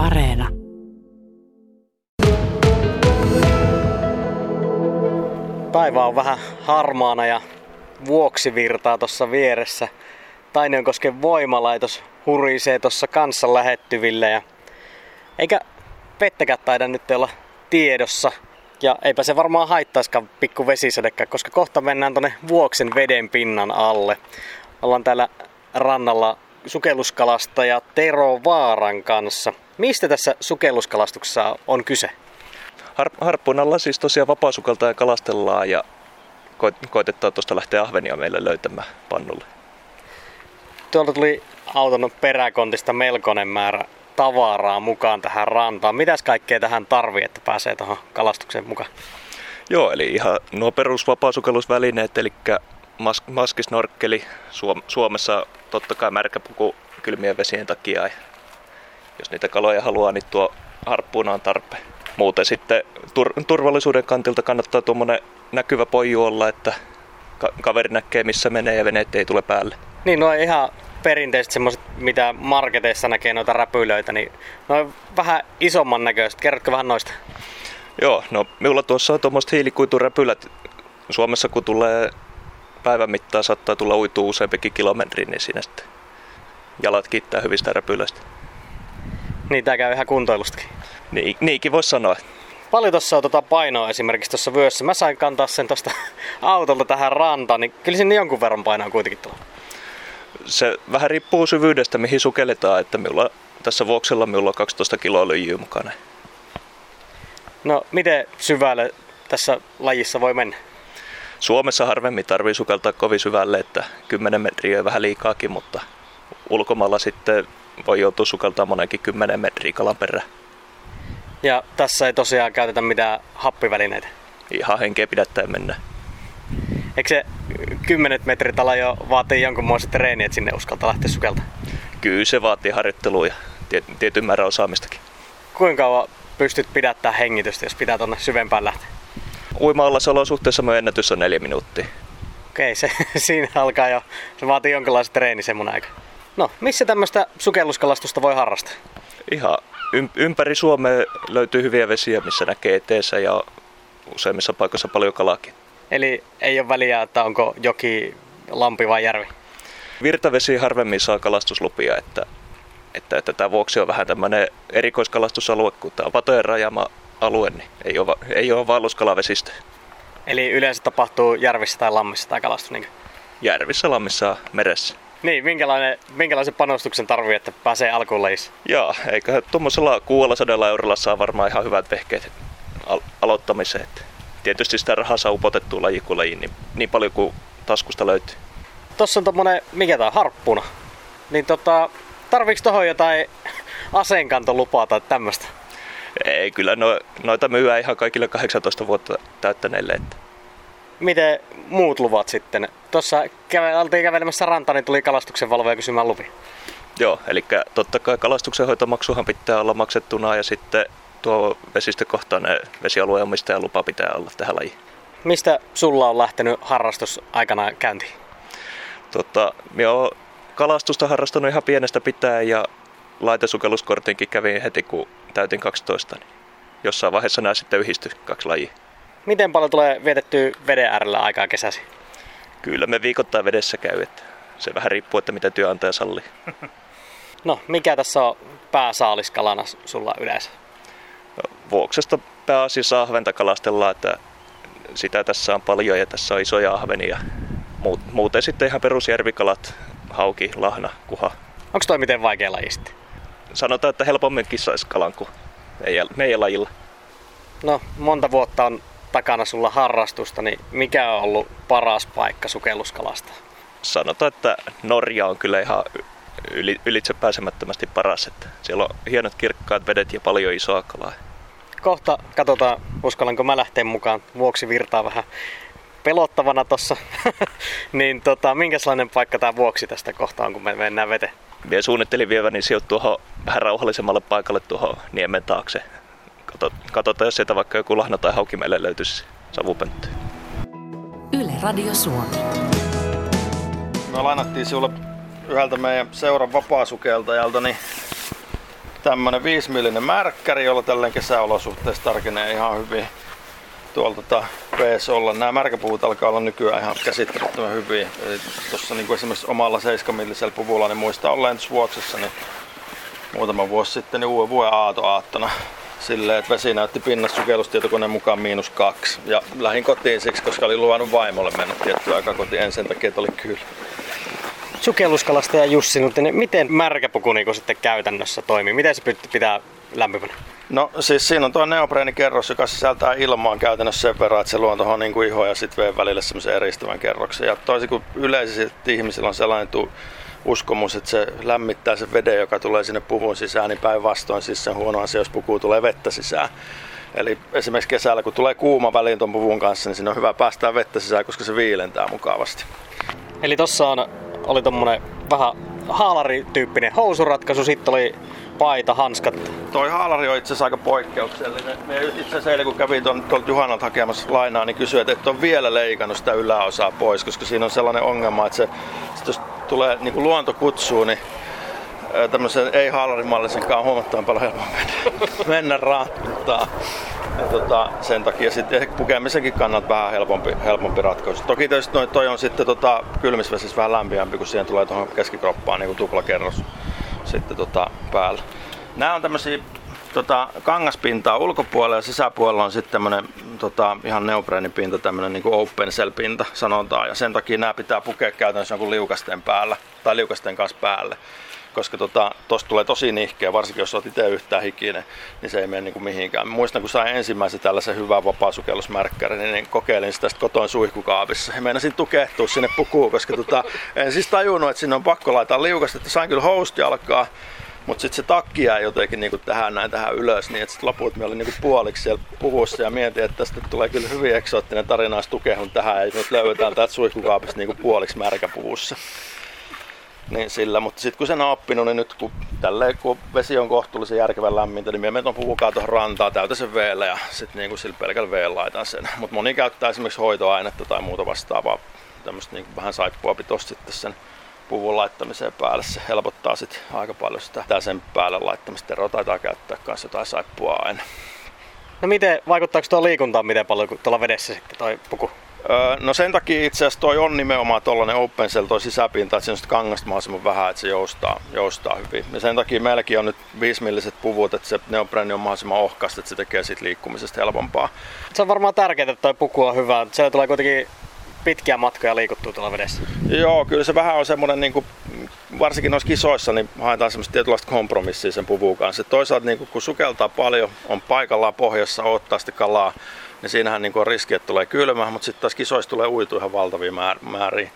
Areena. Taiva on vähän harmaana ja vuoksi virtaa tuossa vieressä. Tainionkosken voimalaitos hurisee tuossa kanssa lähettyville ja eikä vettäkään taida nyt olla tiedossa. Ja eipä se varmaan haittaiskaan pikku vesisadekään, koska kohta mennään tonne Vuoksen veden pinnan alle. Ollaan täällä rannalla sukelluskalastaja Tero Vaaran kanssa. Mistä tässä sukelluskalastuksessa on kyse? Har, harppunalla siis tosiaan vapaasukelta ja kalastellaan ja koit- koitetaan tuosta lähteä ahvenia meille löytämään pannulle. Tuolta tuli auton peräkontista melkoinen määrä tavaraa mukaan tähän rantaan. Mitäs kaikkea tähän tarvii, että pääsee tuohon kalastukseen mukaan? Joo, eli ihan nuo perusvapaasukellusvälineet, eli mas- maskisnorkkeli, Suom- Suomessa totta kai märkäpuku kylmien vesien takia. Jos niitä kaloja haluaa, niin tuo harppuuna on tarpeen. Muuten sitten tur- turvallisuuden kantilta kannattaa tuommoinen näkyvä poiju olla, että ka- kaveri näkee missä menee ja veneet ei tule päälle. Niin, no ihan perinteiset semmoiset, mitä marketeissa näkee noita räpylöitä, niin noin vähän isomman näköiset. Kerrotko vähän noista? Joo, no minulla tuossa on tuommoiset hiilikuituräpylät. Suomessa kun tulee päivän mittaan saattaa tulla uitua useampikin kilometri, niin siinä sitten jalat kiittää hyvistä räpylöistä. Niin, tää käy ihan kuntoilustakin. Niin, niinkin voisi sanoa. Paljon tuossa on tota painoa esimerkiksi tuossa vyössä. Mä sain kantaa sen tuosta autolta tähän rantaan, niin kyllä sinne jonkun verran painoa kuitenkin tulee. Se vähän riippuu syvyydestä, mihin sukelletaan, että minulla tässä vuoksella minulla on 12 kiloa lyijyä mukana. No, miten syvälle tässä lajissa voi mennä? Suomessa harvemmin tarvii sukeltaa kovin syvälle, että 10 metriä on vähän liikaakin, mutta ulkomailla sitten voi joutua sukeltaa monenkin 10 metriä kalan perään. Ja tässä ei tosiaan käytetä mitään happivälineitä. Ihan henkeä pidättäen mennä. Eikö se 10 metrit ala jo vaatii jonkunmoista treeniä, että sinne uskaltaa lähteä sukelta? Kyllä se vaatii harjoittelua ja tiet- tietyn määrän osaamistakin. Kuinka kauan pystyt pidättämään hengitystä, jos pitää tuonne syvempään lähteä? Uima-allas olosuhteessa mun ennätys on neljä minuuttia. Okei, se siinä alkaa jo. Se vaatii jonkinlaisen treeni sen mun aika. No, missä tämmöistä sukelluskalastusta voi harrastaa? Ihan ym- ympäri Suomea löytyy hyviä vesiä, missä näkee eteensä ja useimmissa paikoissa paljon kalakin. Eli ei ole väliä, että onko joki, lampi vai järvi. Virtavesi harvemmin saa kalastuslupia, että, että, että tämä vuoksi on vähän tämmöinen erikoiskalastusalue, kun tämä on patojen rajama alue, niin ei ole, ei ole vaelluskalavesistä. Eli yleensä tapahtuu järvissä tai lammissa tai kalastus. Niin, Järvissä, lammissa, meressä. Niin minkälainen, minkälaisen panostuksen tarvii, että pääsee alkuun lajissa? Joo, eikä tuommoisella 600 eurolla saa varmaan ihan hyvät vehkeet al- aloittamiseen. Että tietysti sitä rahaa saa upotettua laji kuin lajiin, niin, niin paljon kuin taskusta löytyy. Tossa on tommonen, mikä tää on, harppuna. Niin tota, tarviiks tohon jotain aseenkantolupaa tai tämmöstä? Ei, kyllä no, noita myyään ihan kaikille 18 vuotta täyttäneille. Että Miten muut luvat sitten? Tuossa käve, oltiin kävelemässä rantaan, niin tuli kalastuksen valvoja kysymään lupia. Joo, eli totta kai kalastuksenhoitomaksuhan pitää olla maksettuna ja sitten tuo vesistökohtainen vesialueen omistajan lupa pitää olla tähän lajiin. Mistä sulla on lähtenyt harrastus aikana käyntiin? Tota, minä olen kalastusta harrastanut ihan pienestä pitäen ja laitesukelluskortinkin kävin heti kun täytin 12. Niin jossain vaiheessa nämä sitten yhdistyi kaksi lajia. Miten paljon tulee vietettyä veden äärellä aikaa kesäsi? Kyllä me viikoittain vedessä käy, että se vähän riippuu, että mitä työnantaja sallii. No, mikä tässä on pääsaaliskalana sulla yleensä? Vuoksesta pääasiassa ahventa kalastellaan, että sitä tässä on paljon ja tässä on isoja ahvenia. Muut- Muuten sitten ihan perusjärvikalat, hauki, lahna, kuha. Onko toi miten vaikea laji sitten? Sanotaan, että helpomminkin saisi kalan kuin meidän, meidän lajilla. No, monta vuotta on takana sulla harrastusta, niin mikä on ollut paras paikka sukelluskalasta? Sanotaan, että Norja on kyllä ihan yli, ylitse pääsemättömästi paras. Että siellä on hienot kirkkaat vedet ja paljon isoa kalaa. Kohta katsotaan, uskallanko mä lähteä mukaan. Vuoksi virtaa vähän pelottavana tossa. niin tota, minkälainen paikka tää vuoksi tästä kohtaa on, kun me mennään veteen? Minä suunnittelin vieväni sijoittua tuohon vähän rauhallisemmalle paikalle tuohon niemen taakse. Kato, katsotaan, jos sieltä vaikka joku lahna tai hauki meille löytyisi savupönttö. Yle Radio Suomi. Me lainattiin sinulle yhdeltä meidän seuran vapaasukeltajalta niin tämmönen 5 millinen märkkäri, jolla tälleen kesäolosuhteessa tarkenee ihan hyvin tuolta tota olla. Nämä märkäpuvut alkaa olla nykyään ihan käsittämättömän hyviä. Tuossa niin esimerkiksi omalla 7 millisellä puvulla, niin muista olleen vuoksessa, niin muutama vuosi sitten niin uuden vuoden aattona silleen, että vesi näytti pinnassa sukellustietokoneen mukaan miinus kaksi. Ja lähdin kotiin siksi, koska oli luvannut vaimolle mennä tiettyä aikaa kotiin en sen takia, että oli kyllä. Sukelluskalastaja Jussi, niin miten märkäpuku niin sitten käytännössä toimii? Miten se pitää lämpimänä? No siis siinä on tuo neopreenikerros, joka sisältää ilmaan käytännössä sen verran, että se luo tuohon niin kuin iho ja sitten veden välille semmoisen eristävän kerroksen. Ja toisin kuin yleisesti ihmisillä on sellainen tu- uskomus, että se lämmittää sen veden, joka tulee sinne puvun sisään, niin päinvastoin siis sen huono asia, jos puku tulee vettä sisään. Eli esimerkiksi kesällä, kun tulee kuuma väliin tuon puvun kanssa, niin siinä on hyvä päästää vettä sisään, koska se viilentää mukavasti. Eli tossa on, oli tommonen vähän haalarityyppinen housuratkaisu, sitten oli paita, hanskat. Toi haalari on itse asiassa aika poikkeuksellinen. Me itse asiassa eilen kun kävin tuolta Juhanalta hakemassa lainaa, niin kysyin, että et on vielä leikannut sitä yläosaa pois, koska siinä on sellainen ongelma, että se, jos tulee niin kuin luonto kutsuu, niin tämmöisen ei-haalarimallisenkaan huomattavan paljon helpompi mennä, raattaa. Ja tota, sen takia sitten pukemisenkin kannalta vähän helpompi, helpompi ratkaisu. Toki tietysti toi, toi on sitten tota, kylmisvesissä vähän lämpimämpi, kun siihen tulee tuohon keskikroppaan niin tuplakerros sitten tota, päällä. Nämä on tämmöisiä tota, kangaspintaa ulkopuolella ja sisäpuolella on sitten tämmöinen tota, ihan neopreenipinta, tämmöinen niin open cell pinta sanotaan. Ja sen takia nämä pitää pukea käytännössä jonkun liukasten päällä tai liukasten kanssa päälle koska tuosta tota, tulee tosi nihkeä, varsinkin jos olet itse yhtään hikinen, niin se ei mene niin kuin mihinkään. Muistan, kun sain ensimmäisen tällaisen hyvän vapaasukellusmärkkärin, niin kokeilin sitä kotoin suihkukaapissa. Ja meinasin tukehtua sinne pukuun, koska tota, en siis tajunnut, että sinne on pakko laittaa liukasta, sain kyllä hosti alkaa, mutta sitten se takki jäi jotenkin niinku tähän näin tähän ylös, niin että sitten loput me oli niinku puoliksi siellä puvussa ja mietin, että tästä tulee kyllä hyvin eksoottinen tarina, jos tukehun tähän ja nyt löydetään täältä suihkukaapista niinku puoliksi märkäpuvussa niin sillä, mutta sitten kun sen on oppinut, niin nyt kun, tälleen, kun vesi on kohtuullisen järkevän lämmintä, niin me menen puhukaa tuohon rantaan, täytä sen veellä ja sitten niin sillä pelkällä veellä laitan sen. Mutta moni käyttää esimerkiksi hoitoainetta tai muuta vastaavaa, tämmöistä niin vähän saippua pitosta sitten sen puvun laittamiseen päälle. Se helpottaa sitten aika paljon sitä tää sen päälle laittamista. Tero taitaa käyttää myös jotain saippua aina. No miten, vaikuttaako tuo liikuntaan miten paljon tuolla vedessä sitten toi puku? No sen takia itse asiassa toi on nimenomaan tuollainen open cell, toi sisäpinta, että siinä on kangasta mahdollisimman vähän, että se joustaa, joustaa hyvin. Ja sen takia meilläkin on nyt viisimilliset puvut, että se neopreni on mahdollisimman ohkasta, että se tekee siitä liikkumisesta helpompaa. Se on varmaan tärkeää, että toi puku on hyvä. Se tulee kuitenkin pitkiä matkoja liikuttua tuolla vedessä. Joo, kyllä se vähän on semmoinen, niin kuin, varsinkin noissa kisoissa, niin haetaan semmoista tietynlaista kompromissia sen puvun kanssa. Toisaalta niin kuin, kun sukeltaa paljon, on paikallaan pohjassa, ottaa sitä kalaa, niin siinähän niin on riski, että tulee kylmä, mutta sitten taas kisoissa tulee uitu ihan valtavia määriä.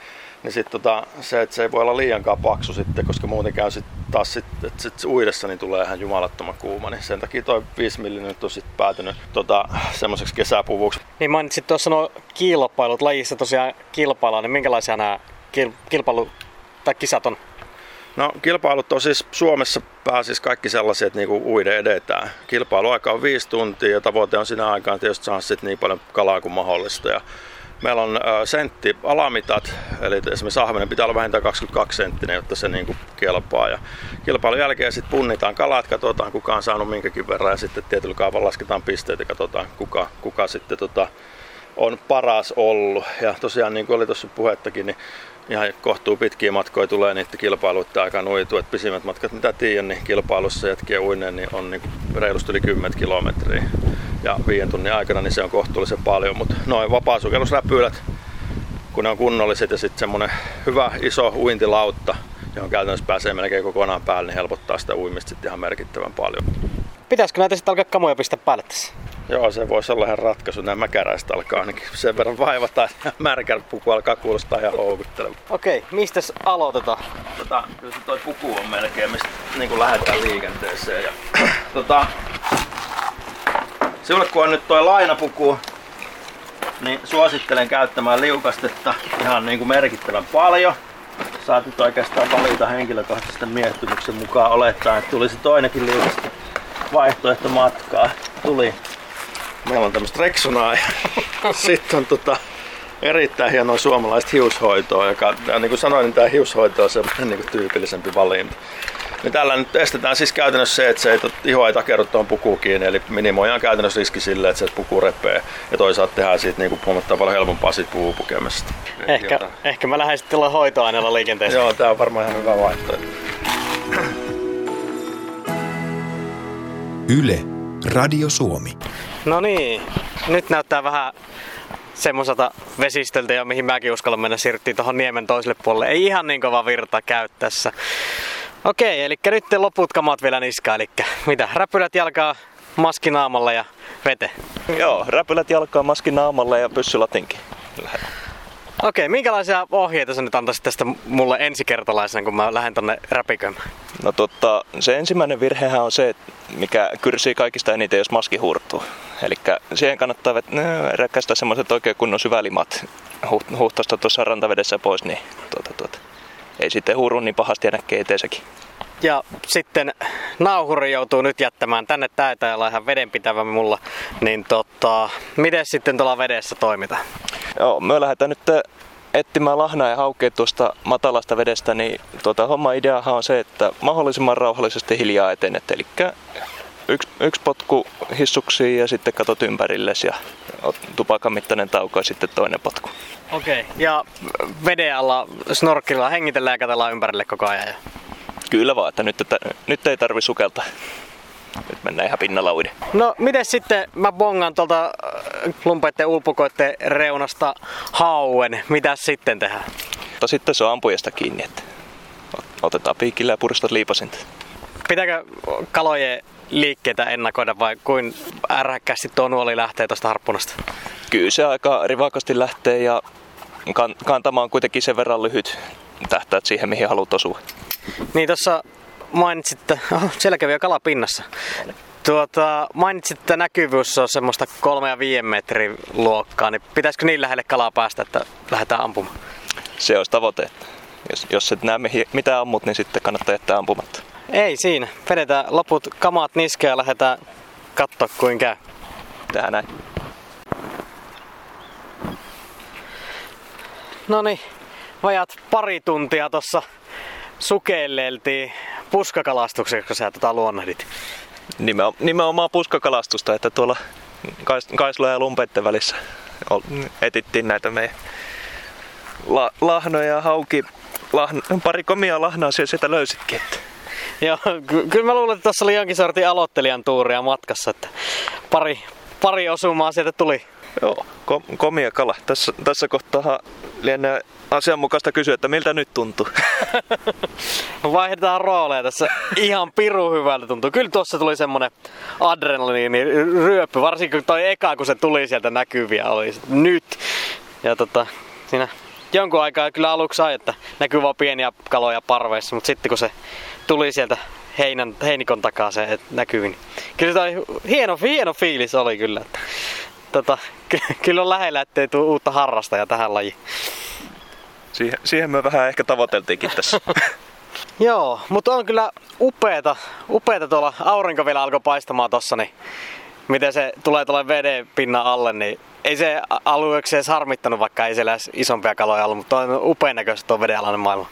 Niin sitten tota, se, että se ei voi olla liiankaan paksu sitten, koska muuten käy sit taas sit, että sit uidessa niin tulee ihan jumalattoman kuuma. Niin sen takia toi 5 mm nyt on sitten päätynyt tota, semmoiseksi kesäpuvuksi. Niin mainitsit tuossa nuo kilpailut, lajissa tosiaan kilpaillaan, niin minkälaisia nämä kilpailu tai kisat on? No kilpailut on siis Suomessa pääsis kaikki sellaisia, että niinku uide edetään. Kilpailuaika on viisi tuntia ja tavoite on siinä aikaan tietysti saada sit niin paljon kalaa kuin mahdollista. Ja meillä on sentti alamitat, eli esimerkiksi ahvenen pitää olla vähintään 22 senttinen, jotta se niinku kelpaa. Ja kilpailun jälkeen sitten punnitaan kalat, katsotaan kuka on saanut minkäkin verran ja sitten tietyllä kaavalla lasketaan pisteet ja katsotaan kuka, kuka sitten tota, on paras ollut. Ja tosiaan niin kuin oli tuossa puhettakin, niin ihan kohtuu pitkiä matkoja tulee niiden kilpailuiden aikaan uitu, että pisimmät matkat mitä tiedän, niin kilpailussa jätkien uinen niin on niin reilusti yli 10 kilometriä. Ja viiden tunnin aikana niin se on kohtuullisen paljon, mutta noin vapaasukellusräpylät, kun ne on kunnolliset ja sitten semmonen hyvä iso uintilautta, johon käytännössä pääsee melkein kokonaan päälle, niin helpottaa sitä uimista sitten ihan merkittävän paljon. Pitäisikö näitä sitten alkaa kamoja pistää päälle tässä? Joo, se voisi olla ihan ratkaisu. Nämä mäkäräistä alkaa ainakin sen verran vaivata, että märkäpuku alkaa kuulostaa ihan houkutteleva. Okei, okay, mistä aloitetaan? Tota, kyllä se toi puku on melkein, mistä niin kuin lähdetään liikenteeseen. Ja, tota, sinulle kun on nyt toi lainapuku, niin suosittelen käyttämään liukastetta ihan niin kuin merkittävän paljon. Saat nyt oikeastaan valita henkilökohtaisen miettymyksen mukaan olettaa, että tulisi toinenkin liukaste vaihtoehto matkaa. Tuli Meillä on tämmöistä Rexonaa ja sitten on tota, erittäin hienoa suomalaista hiushoitoa, joka, niin kuin sanoin, niin tämä hiushoito on semmoinen niin tyypillisempi valinta. Niin tällä nyt estetään siis käytännössä se, että se ei, iho ei takerru tuon pukuun kiinni, eli minimoidaan käytännössä riski sille, että se puku repee. Ja toisaalta tehdään siitä niin huomattavasti paljon helpompaa siitä puun pukemisesta. Ehkä, ehkä mä lähden sitten hoitoaineella liikenteessä. Joo, tää on varmaan ihan hyvä vaihtoehto. Yle, Radio Suomi. No niin, nyt näyttää vähän semmoiselta vesistöltä, ja mihin mäkin uskallan mennä, siirryttiin tuohon niemen toiselle puolelle. Ei ihan niin kova virta käy tässä. Okei, eli nyt te loput kamat vielä niskaa, eli mitä, räpylät jalkaa maskinaamalla ja vete. Joo, räpylät jalkaa maskinaamalla ja pyssylatinkin. Okei, minkälaisia ohjeita sä nyt antaisit tästä mulle ensikertalaisena, kun mä lähden tonne räpiköimään? No totta, se ensimmäinen virhehän on se, mikä kyrsii kaikista eniten, jos maski hurtuu. Eli siihen kannattaa räkkäistä semmoiset oikein kunnon syvälimat huhtosta tuossa rantavedessä pois, niin tuota, tuota. ei sitten huru niin pahasti ja näkee eteensäkin. Ja sitten nauhuri joutuu nyt jättämään tänne täytä ja ihan vedenpitävä mulla. Niin tota, miten sitten tuolla vedessä toimitaan? Joo, me lähdetään nyt etsimään lahnaa ja haukea tuosta matalasta vedestä, niin tuota, homma ideahan on se, että mahdollisimman rauhallisesti hiljaa etenet. Eli yksi, yksi potku hissuksiin ja sitten katot ympärillesi ja tupakan mittainen tauko ja sitten toinen potku. Okei, okay. ja veden alla snorkkelilla hengitellään ja katsellaan ympärille koko ajan? Kyllä vaan, että nyt, että, nyt ei tarvi sukeltaa. Nyt mennään ihan pinnalla uiden. No miten sitten mä bongan tuolta lumpeiden ulpukoiden reunasta hauen. Mitä sitten tehdään? Mutta sitten se on ampujasta kiinni, että otetaan piikillä ja puristat liipasinta. Pitääkö kalojen liikkeitä ennakoida vai kuin ärhäkkästi tuo nuoli lähtee tuosta harppunasta? Kyllä se aika rivakasti lähtee ja kantama on kuitenkin sen verran lyhyt tähtäät siihen mihin haluat osua. Niin tuossa mainitsit, että oh, siellä kävi jo kala pinnassa. Tuota, mainitsit, että näkyvyys on semmoista 3 ja 5 metrin luokkaa, niin pitäisikö niin lähelle kalaa päästä, että lähdetään ampumaan? Se olisi tavoite. Jos, jos et näe mitä ammut, niin sitten kannattaa jättää ampumatta. Ei siinä. Vedetään loput kamat niskeen ja lähdetään katsoa kuin käy. Tähän näin. No niin, vajat pari tuntia tossa sukelleeltiin puskakalastuksessa, kun sä tota luonnehdit. Nimenomaan, puskakalastusta, että tuolla Kaislo ja Lumpeitten välissä etittiin näitä meidän la, lahnoja ja hauki. Lahn, pari komia lahnaa sieltä löysitkin. Että. Joo, ky- kyllä mä luulen, että tässä oli jonkin sortin aloittelijan tuuria matkassa, että pari, pari osumaa sieltä tuli. Joo, kom- komia kala. Tässä, tässä kohtaa lienee asianmukaista kysyä, että miltä nyt tuntuu. Vaihdetaan rooleja tässä. Ihan piru hyvältä tuntuu. Kyllä tuossa tuli semmonen adrenaliini ryöppy, varsinkin toi eka, kun se tuli sieltä näkyviä, oli nyt. Ja tota, siinä jonkun aikaa kyllä aluksi sai, että näkyy vaan pieniä kaloja parveissa, mutta sitten kun se tuli sieltä heinän, heinikon takaa se näkyy, niin kyllä se hieno, hieno fiilis oli kyllä. Että, tota, kyllä on lähellä, ettei tule uutta harrastajaa tähän lajiin. Siihen, siihen me vähän ehkä tavoiteltiinkin tässä. Joo, mutta on kyllä upeeta, upeeta tuolla aurinko vielä alkoi paistamaan tossa, niin miten se tulee tuolle veden pinnan alle, niin ei se alueeksi edes harmittanut, vaikka ei siellä edes isompia kaloja ollut, mutta on upean näköistä tuo vedenalainen maailma.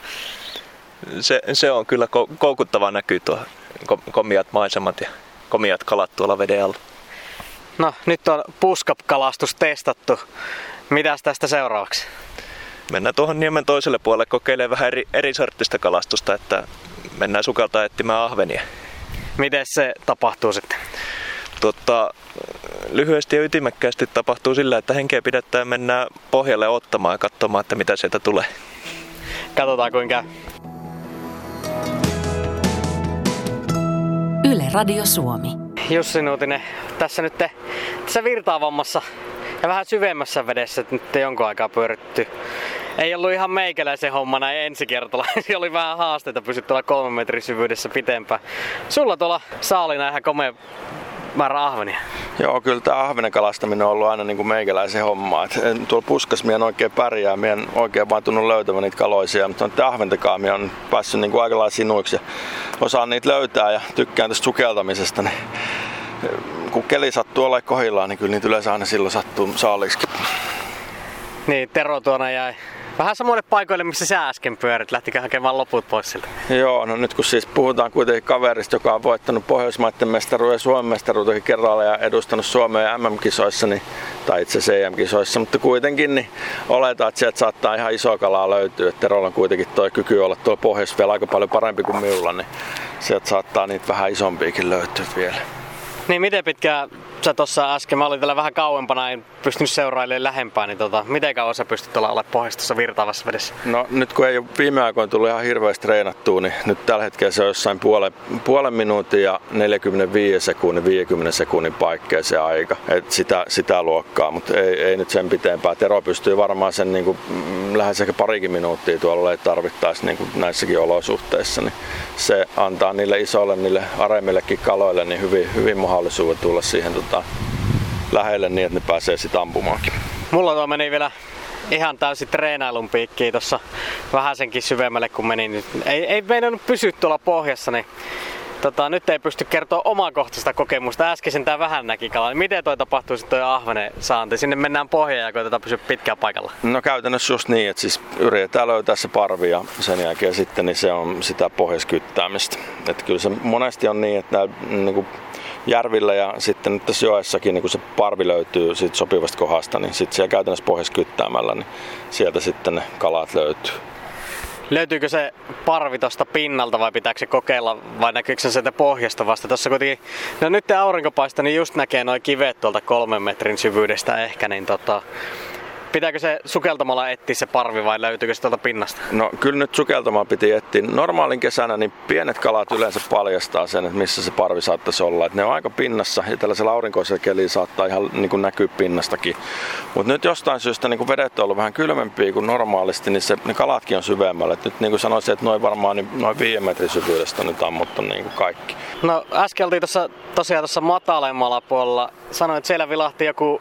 Se, se on kyllä koukuttava näkyy tuo komiat maisemat ja komiat kalat tuolla veden alla. No, nyt on puskakalastus testattu. Mitäs tästä seuraavaksi? mennään tuohon niemen toiselle puolelle kokeilemaan vähän eri, eri sorttista kalastusta, että mennään sukalta etsimään ahvenia. Miten se tapahtuu sitten? Totta, lyhyesti ja ytimekkäästi tapahtuu sillä, että henkeä pidetään mennään pohjalle ottamaan ja katsomaan, että mitä sieltä tulee. Katsotaan kuinka Yle Radio Suomi. Jussi Nuutinen, tässä nyt te, tässä virtaavammassa ja vähän syvemmässä vedessä että nyt jonkun aikaa pyöritty ei ollut ihan meikäläisen homma näin ensi kertalla. oli vähän haasteita pysyä tuolla kolmen metrin syvyydessä pitempään. Sulla tuolla saalina ihan komea määrä ahvenia. Joo, kyllä tämä ahvenen kalastaminen on ollut aina niin kuin meikäläisen homma. Et tuolla puskas mien oikein pärjää, mien oikein vaan tunnu löytävän niitä kaloisia, mutta nyt ahventakaan mien on päässyt niin kuin aika lailla sinuiksi osaan niitä löytää ja tykkään tästä sukeltamisesta. Niin kun keli sattuu olla kohdillaan, niin kyllä niitä yleensä aina silloin sattuu saaliksi. Niin, Tero tuona jäi Vähän samoille paikoille, missä sä äsken pyörit. Lähtikö hakemaan loput pois siltä? Joo, no nyt kun siis puhutaan kuitenkin kaverista, joka on voittanut Pohjoismaiden mestaruuden ja Suomen mestaruudenkin kerralla ja edustanut Suomea MM-kisoissa, niin, tai itse asiassa EM-kisoissa, mutta kuitenkin niin oletaan, että sieltä saattaa ihan iso kalaa löytyä. Terolla on kuitenkin tuo kyky olla tuolla pohjoisessa vielä aika paljon parempi kuin minulla, niin sieltä saattaa niitä vähän isompiakin löytyä vielä. Niin miten pitkään sä tuossa äsken, mä olin täällä vähän kauempana, en pystynyt seurailemaan lähempää, niin tota, miten kauan sä pystyt olla olemaan pohjassa virtaavassa vedessä? No nyt kun ei ole viime aikoina tullut ihan hirveästi treenattua, niin nyt tällä hetkellä se on jossain puolen, puolen minuutin ja 45 sekunnin, 50 sekunnin paikkeen se aika. Et sitä, sitä luokkaa, mutta ei, ei, nyt sen pitempään. Tero pystyy varmaan sen niin kuin, mm, lähes ehkä parikin minuuttia tuolla tarvittaisiin niin kuin näissäkin olosuhteissa. Niin se antaa niille isoille, niille aremmillekin kaloille niin hyvin, hyvin mahdollisuuden tulla siihen tota, lähelle niin, että ne pääsee sitten ampumaankin. Mulla tuo meni vielä ihan täysin treenailun piikkiin tuossa vähän senkin syvemmälle kun meni. Niin ei, ei meinannut pysyä tuolla pohjassa, niin tota, nyt ei pysty kertoa omakohtaista kokemusta. Äsken tämä vähän näki kalaa. Miten toi tapahtuu sitten toi ahvenen saanti? Sinne mennään pohjaan ja koitetaan pysyä pitkään paikalla. No käytännössä just niin, että siis yritetään löytää se parvi ja sen jälkeen sitten niin se on sitä pohjaskyttäämistä. Että kyllä se monesti on niin, että nämä, niin kuin järvillä ja sitten nyt tässä joessakin niin kun se parvi löytyy siitä sopivasta kohdasta, niin sitten siellä käytännössä pohjassa kyttäämällä, niin sieltä sitten ne kalat löytyy. Löytyykö se parvi tuosta pinnalta vai pitääkö se kokeilla vai näkyykö se sieltä pohjasta vasta? Tuossa kuitenkin, no nyt aurinkopaista, niin just näkee noin kivet tuolta kolmen metrin syvyydestä ehkä, niin tota, Pitääkö se sukeltamalla etsiä se parvi vai löytyykö se tuolta pinnasta? No kyllä nyt sukeltamalla piti etsiä. Normaalin kesänä niin pienet kalat yleensä paljastaa sen, että missä se parvi saattaisi olla. Et ne on aika pinnassa ja tällaisella aurinkoisella kelillä saattaa ihan niin kuin näkyä pinnastakin. Mutta nyt jostain syystä niin kuin vedet on ollut vähän kylmempiä kuin normaalisti, niin se, ne kalatkin on syvemmällä. Et nyt niin kuin sanoisin, että noin varmaan niin noin viiden metrin syvyydestä nyt ammuttu niin kuin kaikki. No äsken oltiin tuossa, tosiaan tuossa matalemmalla puolella. Sanoin, että siellä vilahti joku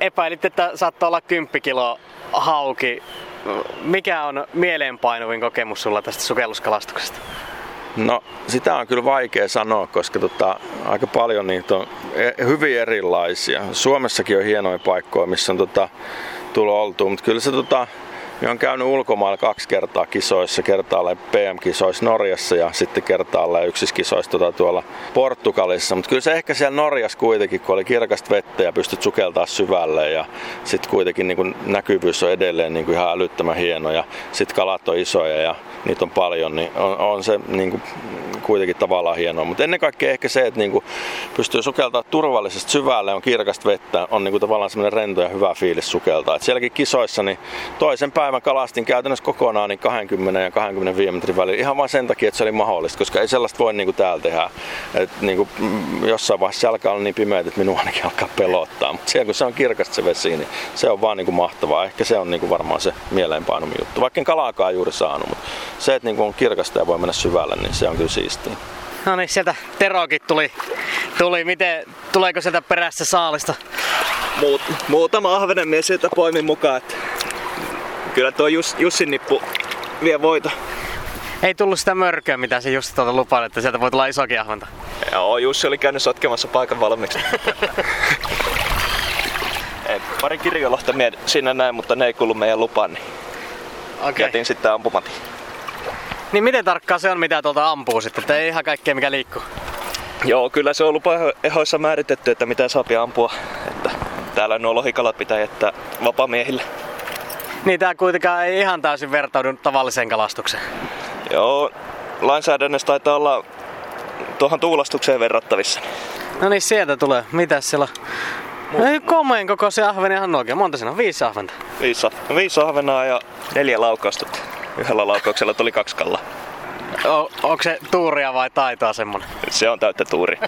epäilit, että saattaa olla 10 kilo hauki. Mikä on mieleenpainuvin kokemus sulla tästä sukelluskalastuksesta? No sitä on kyllä vaikea sanoa, koska tota, aika paljon niitä on e, hyvin erilaisia. Suomessakin on hienoja paikkoja, missä on tota, tullut oltua, mutta kyllä se tota, minä olen käynyt ulkomailla kaksi kertaa kisoissa, kertaalleen PM-kisoissa Norjassa ja sitten kertaalleen yksiskisoissa tuota tuolla Portugalissa. Mutta kyllä se ehkä siellä Norjassa kuitenkin, kun oli kirkasta vettä ja pystyt sukeltaa syvälle ja sitten kuitenkin niin kuin näkyvyys on edelleen niin kuin ihan älyttömän hieno ja sitten kalat on isoja ja niitä on paljon, niin on, on se niin kuin kuitenkin tavallaan hienoa. Mutta ennen kaikkea ehkä se, että niin kuin pystyy sukeltaa turvallisesti syvälle, on kirkasta vettä, on niin kuin tavallaan semmoinen rento ja hyvä fiilis sukeltaa. Et sielläkin kisoissa niin toisen päivän kalastin käytännössä kokonaan niin 20 ja 25 metrin välillä ihan vain sen takia, että se oli mahdollista, koska ei sellaista voi niin kuin täällä tehdä. Et niin kuin mm, jossain vaiheessa se alkaa olla niin pimeä, että minua ainakin alkaa pelottaa, mutta siellä kun se on kirkasta se vesi, niin se on vaan niin kuin mahtavaa. Ehkä se on niin kuin varmaan se mieleenpainumi juttu, vaikka en kalaakaan juuri saanut, mutta se, että niin kuin on kirkasta ja voi mennä syvälle, niin se on kyllä siistiä. No niin, sieltä Terokin tuli. tuli. Miten, tuleeko sieltä perässä saalista? Muut, muutama ahvenen mies sieltä poimin mukaan. Että kyllä tuo Jus, Jussin nippu vie voita. Ei tullut sitä mörköä, mitä se Jussi tuolta lupaili, että sieltä voi tulla isokin ahventa. Joo, Jussi oli käynyt sotkemassa paikan valmiiksi. ei, pari kirjolohta sinne näin, mutta ne ei kuulu meidän lupaan, niin okay. jätin sitten ampumatin. Niin miten tarkkaan se on, mitä tuolta ampuu sitten, että ei ihan kaikkea mikä liikkuu? Joo, kyllä se on lupaehoissa määritetty, että mitä saa ampua. Että täällä nuo lohikalat pitää jättää vapamiehille. Niin tää kuitenkaan ei ihan täysin vertaudu tavalliseen kalastukseen. Joo, lainsäädännössä taitaa olla tuohon tuulastukseen verrattavissa. No niin, sieltä tulee. Mitäs siellä on? Ei komeen koko se ahveni ihan oikein. Monta siinä on? Viisi ahventa? Viisi, viisi ahvenaa ja neljä laukausta. Yhdellä laukauksella tuli kaksi kallaa. O, onko se tuuria vai taitoa semmonen? Se on täyttä tuuri.